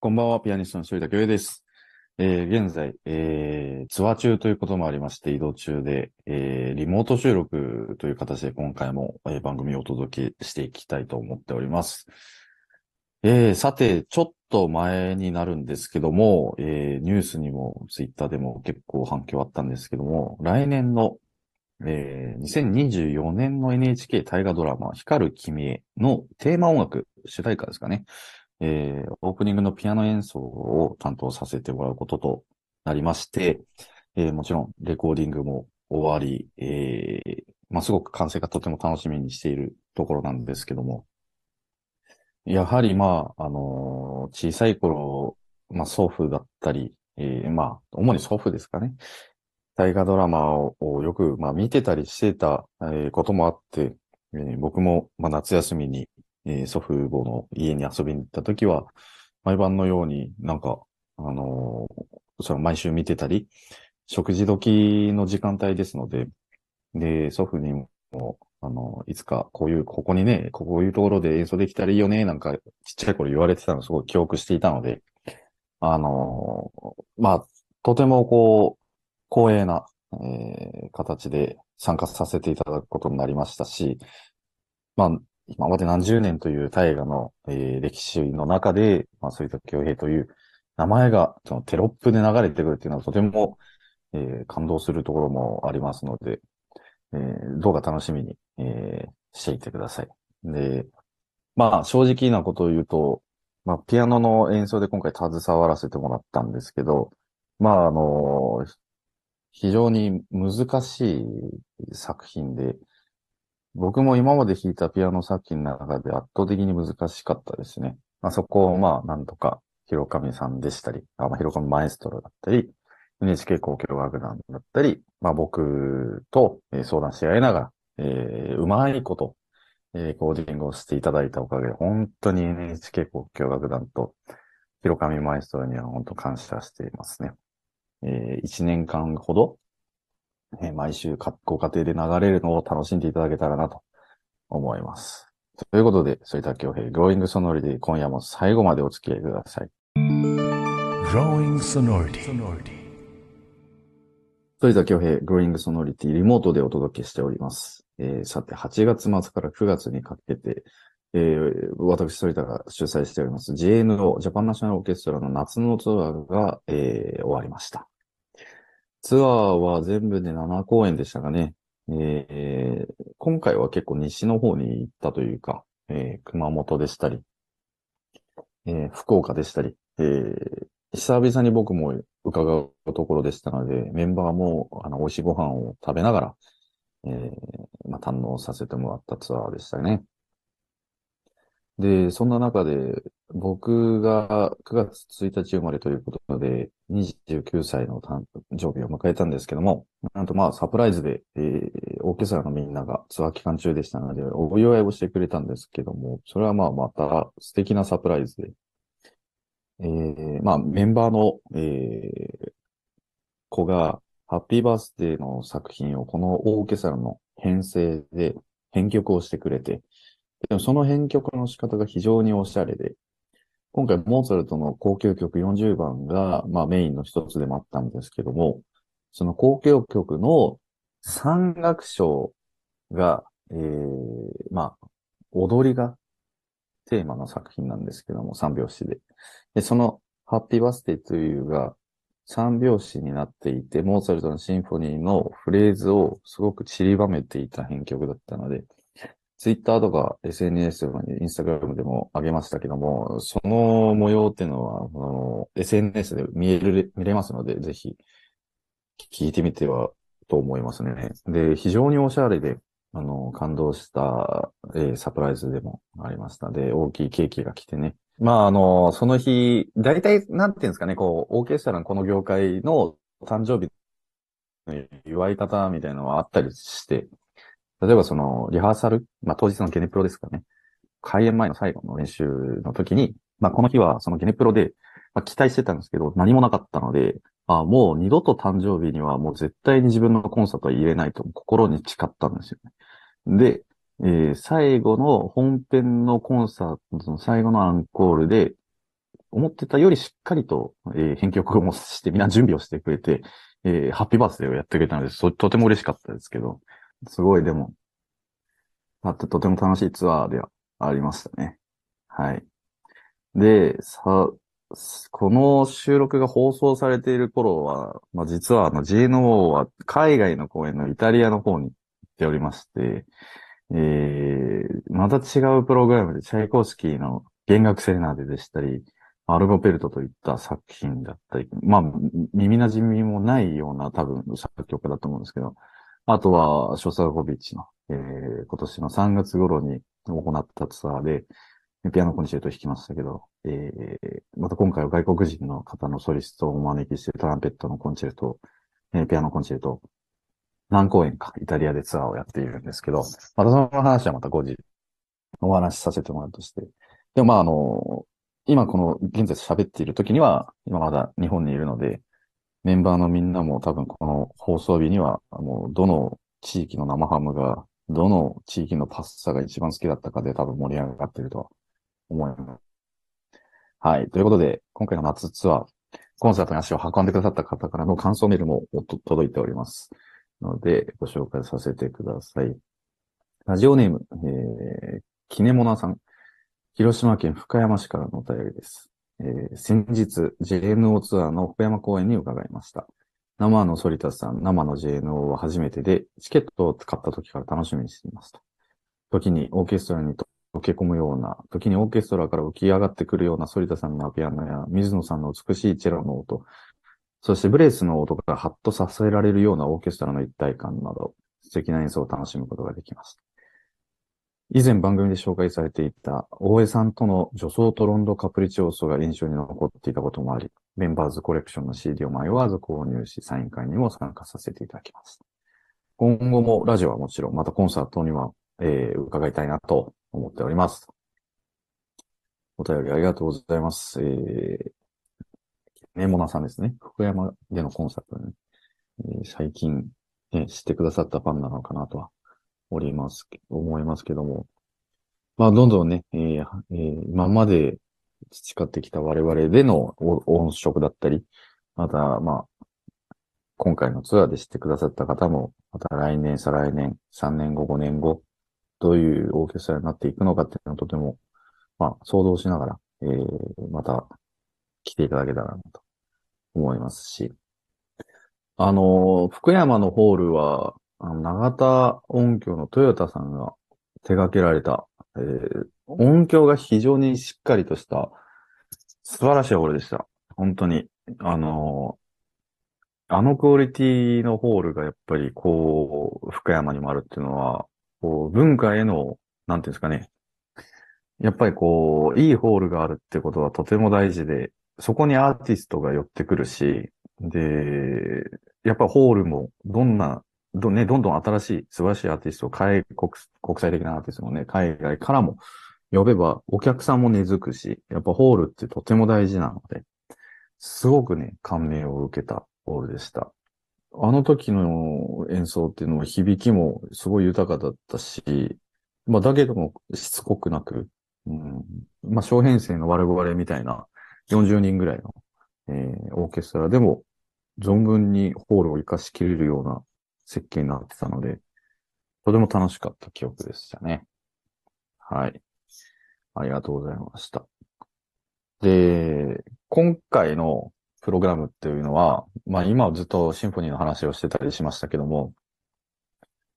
こんばんは、ピアニストの反田恭平です。えー現在、えーツアー中ということもありまして、移動中で、えーリモート収録という形で今回も、えー番組をお届けしていきたいと思っております。えーさて、ちょっと前になるんですけども、えーニュースにもツイッターでも結構反響あったんですけども、来年の、えー2024年の NHK 大河ドラマ、光る君へのテーマ音楽、主題歌ですかね。えーオープニングのピアノ演奏を担当させてもらうこととなりまして、えーもちろんレコーディングも終わり、えーまあ、すごく完成がとても楽しみにしているところなんですけども、やはりまあ、あの小さい頃、まあ、祖父だったり、えーまあ、主に祖父ですかね。大河ドラマををよく、まあ、見てたりしてた、えーこともあって、えー僕も、まあ、夏休みに、えー祖父母の家に遊びに行った時は、毎晩のようになんか、あのーそれ毎週見てたり、食事時の時間帯ですので、で、祖父にも、あの、いつかこういう、ここにね、こういうところで演奏できたらいいよね、なんかちっちゃい頃言われてたのをすごい記憶していたので、あのーまあ、とてもこう、光栄な、えー形で参加させていただくことになりましたし、まあ、今まで何十年という大河の、えー歴史の中で、まあ、そういった京平という名前がそのテロップで流れてくるっていうのはとても、えー感動するところもありますので、えーどうか楽しみに、えーしていてください。で、まあ、正直なことを言うと、まあ、ピアノの演奏で今回携わらせてもらったんですけど、まあ、あの、非常に難しい作品で、僕も今まで弾いたピアノ作品の中で圧倒的に難しかったですね。まあ、そこを、まあ、なんとか、広上さんでしたり、あまあ、広上マエストロだったり、NHK 交響楽団だったり、まあ、僕とえ相談し合いながら、えーうまいこと、えーコーディングをしていただいたおかげで、本当に NHK 交響楽団と広上マエストロには本当感謝していますね。えー一年間ほど、えー毎週かご家庭で流れるのを楽しんでいただけたらなと思います。ということで、反田恭平、グローイングソノリで今夜も最後までお付き合いください。Growing Sonority. 反田恭平、グローイングソノリティ、リモートでお届けしております。えーさて、8月末から9月にかけて、えー私、反田が主催しております JNO、ジャパンナショナルオーケストラの夏のツアーが、えー終わりました。ツアーは全部で7公演でしたかね。えー今回は結構西の方に行ったというか、えー熊本でしたり、えー福岡でしたり、えー久々に僕も伺うところでしたので、メンバーもあの美味しいご飯を食べながら、えーまあ、堪能させてもらったツアーでしたね。で、そんな中で、僕が9月1日生まれということで、29歳の誕生日を迎えたんですけども、なんとまあサプライズで、えーオーケストラのみんながツアー期間中でしたので、お祝いをしてくれたんですけども、それはまあまた素敵なサプライズで、えーまあメンバーの、えー子が、ハッピーバースデーの作品をこのオーケストラの編成で編曲をしてくれて、でもその編曲の仕方が非常におしゃれで、今回モーツァルトの交響曲40番が、まあメインの一つでもあったんですけども、その交響曲の三楽章が、えー、まあ、踊りがテーマの作品なんですけども、三拍子で。で、そのハッピーバースデーというが三拍子になっていて、モーツァルトのシンフォニーのフレーズをすごく散りばめていた編曲だったので、ツイッターとか SNS とかにインスタグラムでも上げましたけども、その模様っていうのは、あの SNS で見える、見れますので、ぜひ聞いてみてはと思いますね。で、非常におしゃれで、あの、感動した、えーサプライズでもありましたで、大きいケーキが来てね。まあ、あの、その日、大体、なんていうんですかね、こう、オーケストラのこの業界の誕生日の祝い方みたいなのはあったりして、例えばその、リハーサル、まあ当日のゲネプロですかね。開演前の最後の練習の時に、まあこの日はそのゲネプロで、まあ、期待してたんですけど、何もなかったので、あもう二度と誕生日にはもう絶対に自分のコンサートは入れないと心に誓ったんですよね。で、えー最後の本編のコンサートの最後のアンコールで、思ってたよりしっかりと、えー編曲もして、みんな準備をしてくれて、えーハッピーバースデーをやってくれたので、とても嬉しかったですけど、すごいでも、あってとても楽しいツアーではありましたね。はい。で、さ、この収録が放送されている頃は、まあ、実はあの GNO は海外の公演のイタリアの方に行っておりまして、えー、また違うプログラムでチャイコフスキーの弦楽セレナーデでしたり、アルゴペルトといった作品だったり、まあ、耳馴染みもないような多分作曲家だと思うんですけど、あとは、ショスタコビッチの、えー、今年の3月頃に行ったツアーで、ピアノコンチェルト弾きましたけど、えー、また今回は外国人の方のソリストをお招きしてトランペットのコンチェルト、えーピアノコンチェルト、何公演かイタリアでツアーをやっているんですけど、またその話はまた後日お話しさせてもらうとして。でもまああの、今この現在喋っている時には、今まだ日本にいるので、メンバーのみんなも多分この放送日には、もうどの地域の生ハムが、どの地域のパスタが一番好きだったかで多分盛り上がってるとは思います。はい。ということで、今回の夏ツアー、コンサートに足を運んでくださった方からの感想メールも届いております。ので、ご紹介させてください。ラジオネーム、えー、キネモナさん。広島県深山市からのお便りです。えー先日、JNO ツアーの福山公演に伺いました。生の反田さん、生の JNO は初めてで、チケットを買った時から楽しみにしていました。時にオーケストラに溶け込むような、時にオーケストラから浮き上がってくるような反田さんのピアノや、水野さんの美しいチェロの音、そしてブレースの音がハッとさせられるようなオーケストラの一体感など、素敵な演奏を楽しむことができました。以前番組で紹介されていた大江さんとの女装トロンドカプリチオーソが印象に残っていたこともあり、メンバーズコレクションの CD を迷わず購入し、サイン会にも参加させていただきました。今後もラジオはもちろん、またコンサートには、えー伺いたいなと思っております。お便りありがとうございます。えー、ねモナさんですね。福山でのコンサートに、えー最近、ね、知ってくださったファンなのかなとはおります、思いますけども。まあ、どんどんね、えーえー今まで培ってきた我々での音色だったり、また、まあ、今回のツアーで知ってくださった方も、また来年、再来年、3年後、5年後、どういうオーケストラになっていくのかっていうのをとても、まあ、想像しながら、えー、また来ていただけたらなと思いますし、あの、福山のホールは、あの、長田音響のトヨタさんが手掛けられた、えー音響が非常にしっかりとした素晴らしいホールでした。本当に。あの、あのクオリティのホールがやっぱりこう、福山にもあるっていうのは、こう、文化への、なんていうんですかね。やっぱりこう、いいホールがあるってことはとても大事で、そこにアーティストが寄ってくるし、で、やっぱホールもどんな、ど,、ね、どんどん新しい素晴らしいアーティストを海国、国際的なアーティストもね、海外からも呼べばお客さんも根付くし、やっぱホールってとても大事なので、すごくね、感銘を受けたホールでした。あの時の演奏っていうのは響きもすごい豊かだったし、まあだけどもしつこくなく、うん、まあ小編成の我々みたいな40人ぐらいの、えーオーケストラでも存分にホールを活かしきれるような設計になってたので、とても楽しかった記憶でしたね。はい。ありがとうございました。で、今回のプログラムっていうのは、まあ今はずっとシンフォニーの話をしてたりしましたけども、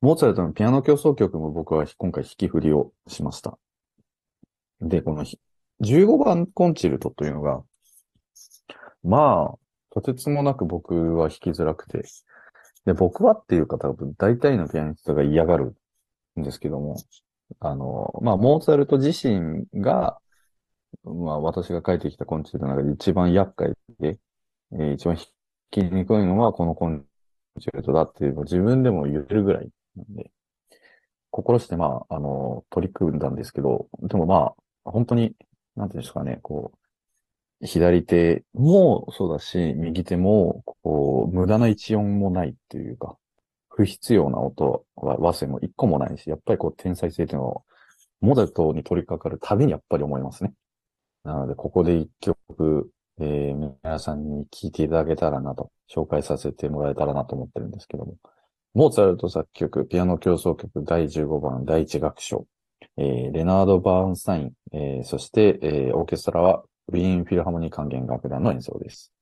モーツァルトのピアノ競争曲も僕は今回弾き振りをしました。で、この15番コンチルトというのが、まあ、とてつもなく僕は弾きづらくて、で、僕はっていう方は大体のピアニストが嫌がるんですけども、あの、まあ、モーツァルト自身が、まあ、私が書いてきたコンチェルトの中で一番厄介で、えー一番弾きにくいのはこのコンチェルトだっていうのを自分でも言えるぐらいなんで、心してまあ、あの、取り組んだんですけど、でもまあ、本当に、なんていうんですかね、こう、左手もそうだし、右手も、こう、無駄な一音もないっていうか、不必要な音は、和声も一個もないし、やっぱりこう、天才性っていうのを、モデルトに取り掛かるたびにやっぱり思いますね。なので、ここで一曲、えー皆さんに聴いていただけたらなと、紹介させてもらえたらなと思ってるんですけども。モーツァルト作曲、ピアノ協奏曲第15番第1楽章、えーレナード・バーンスタイン、えーそして、えーオーケストラはウィーンフィルハモニー管弦楽団の演奏です。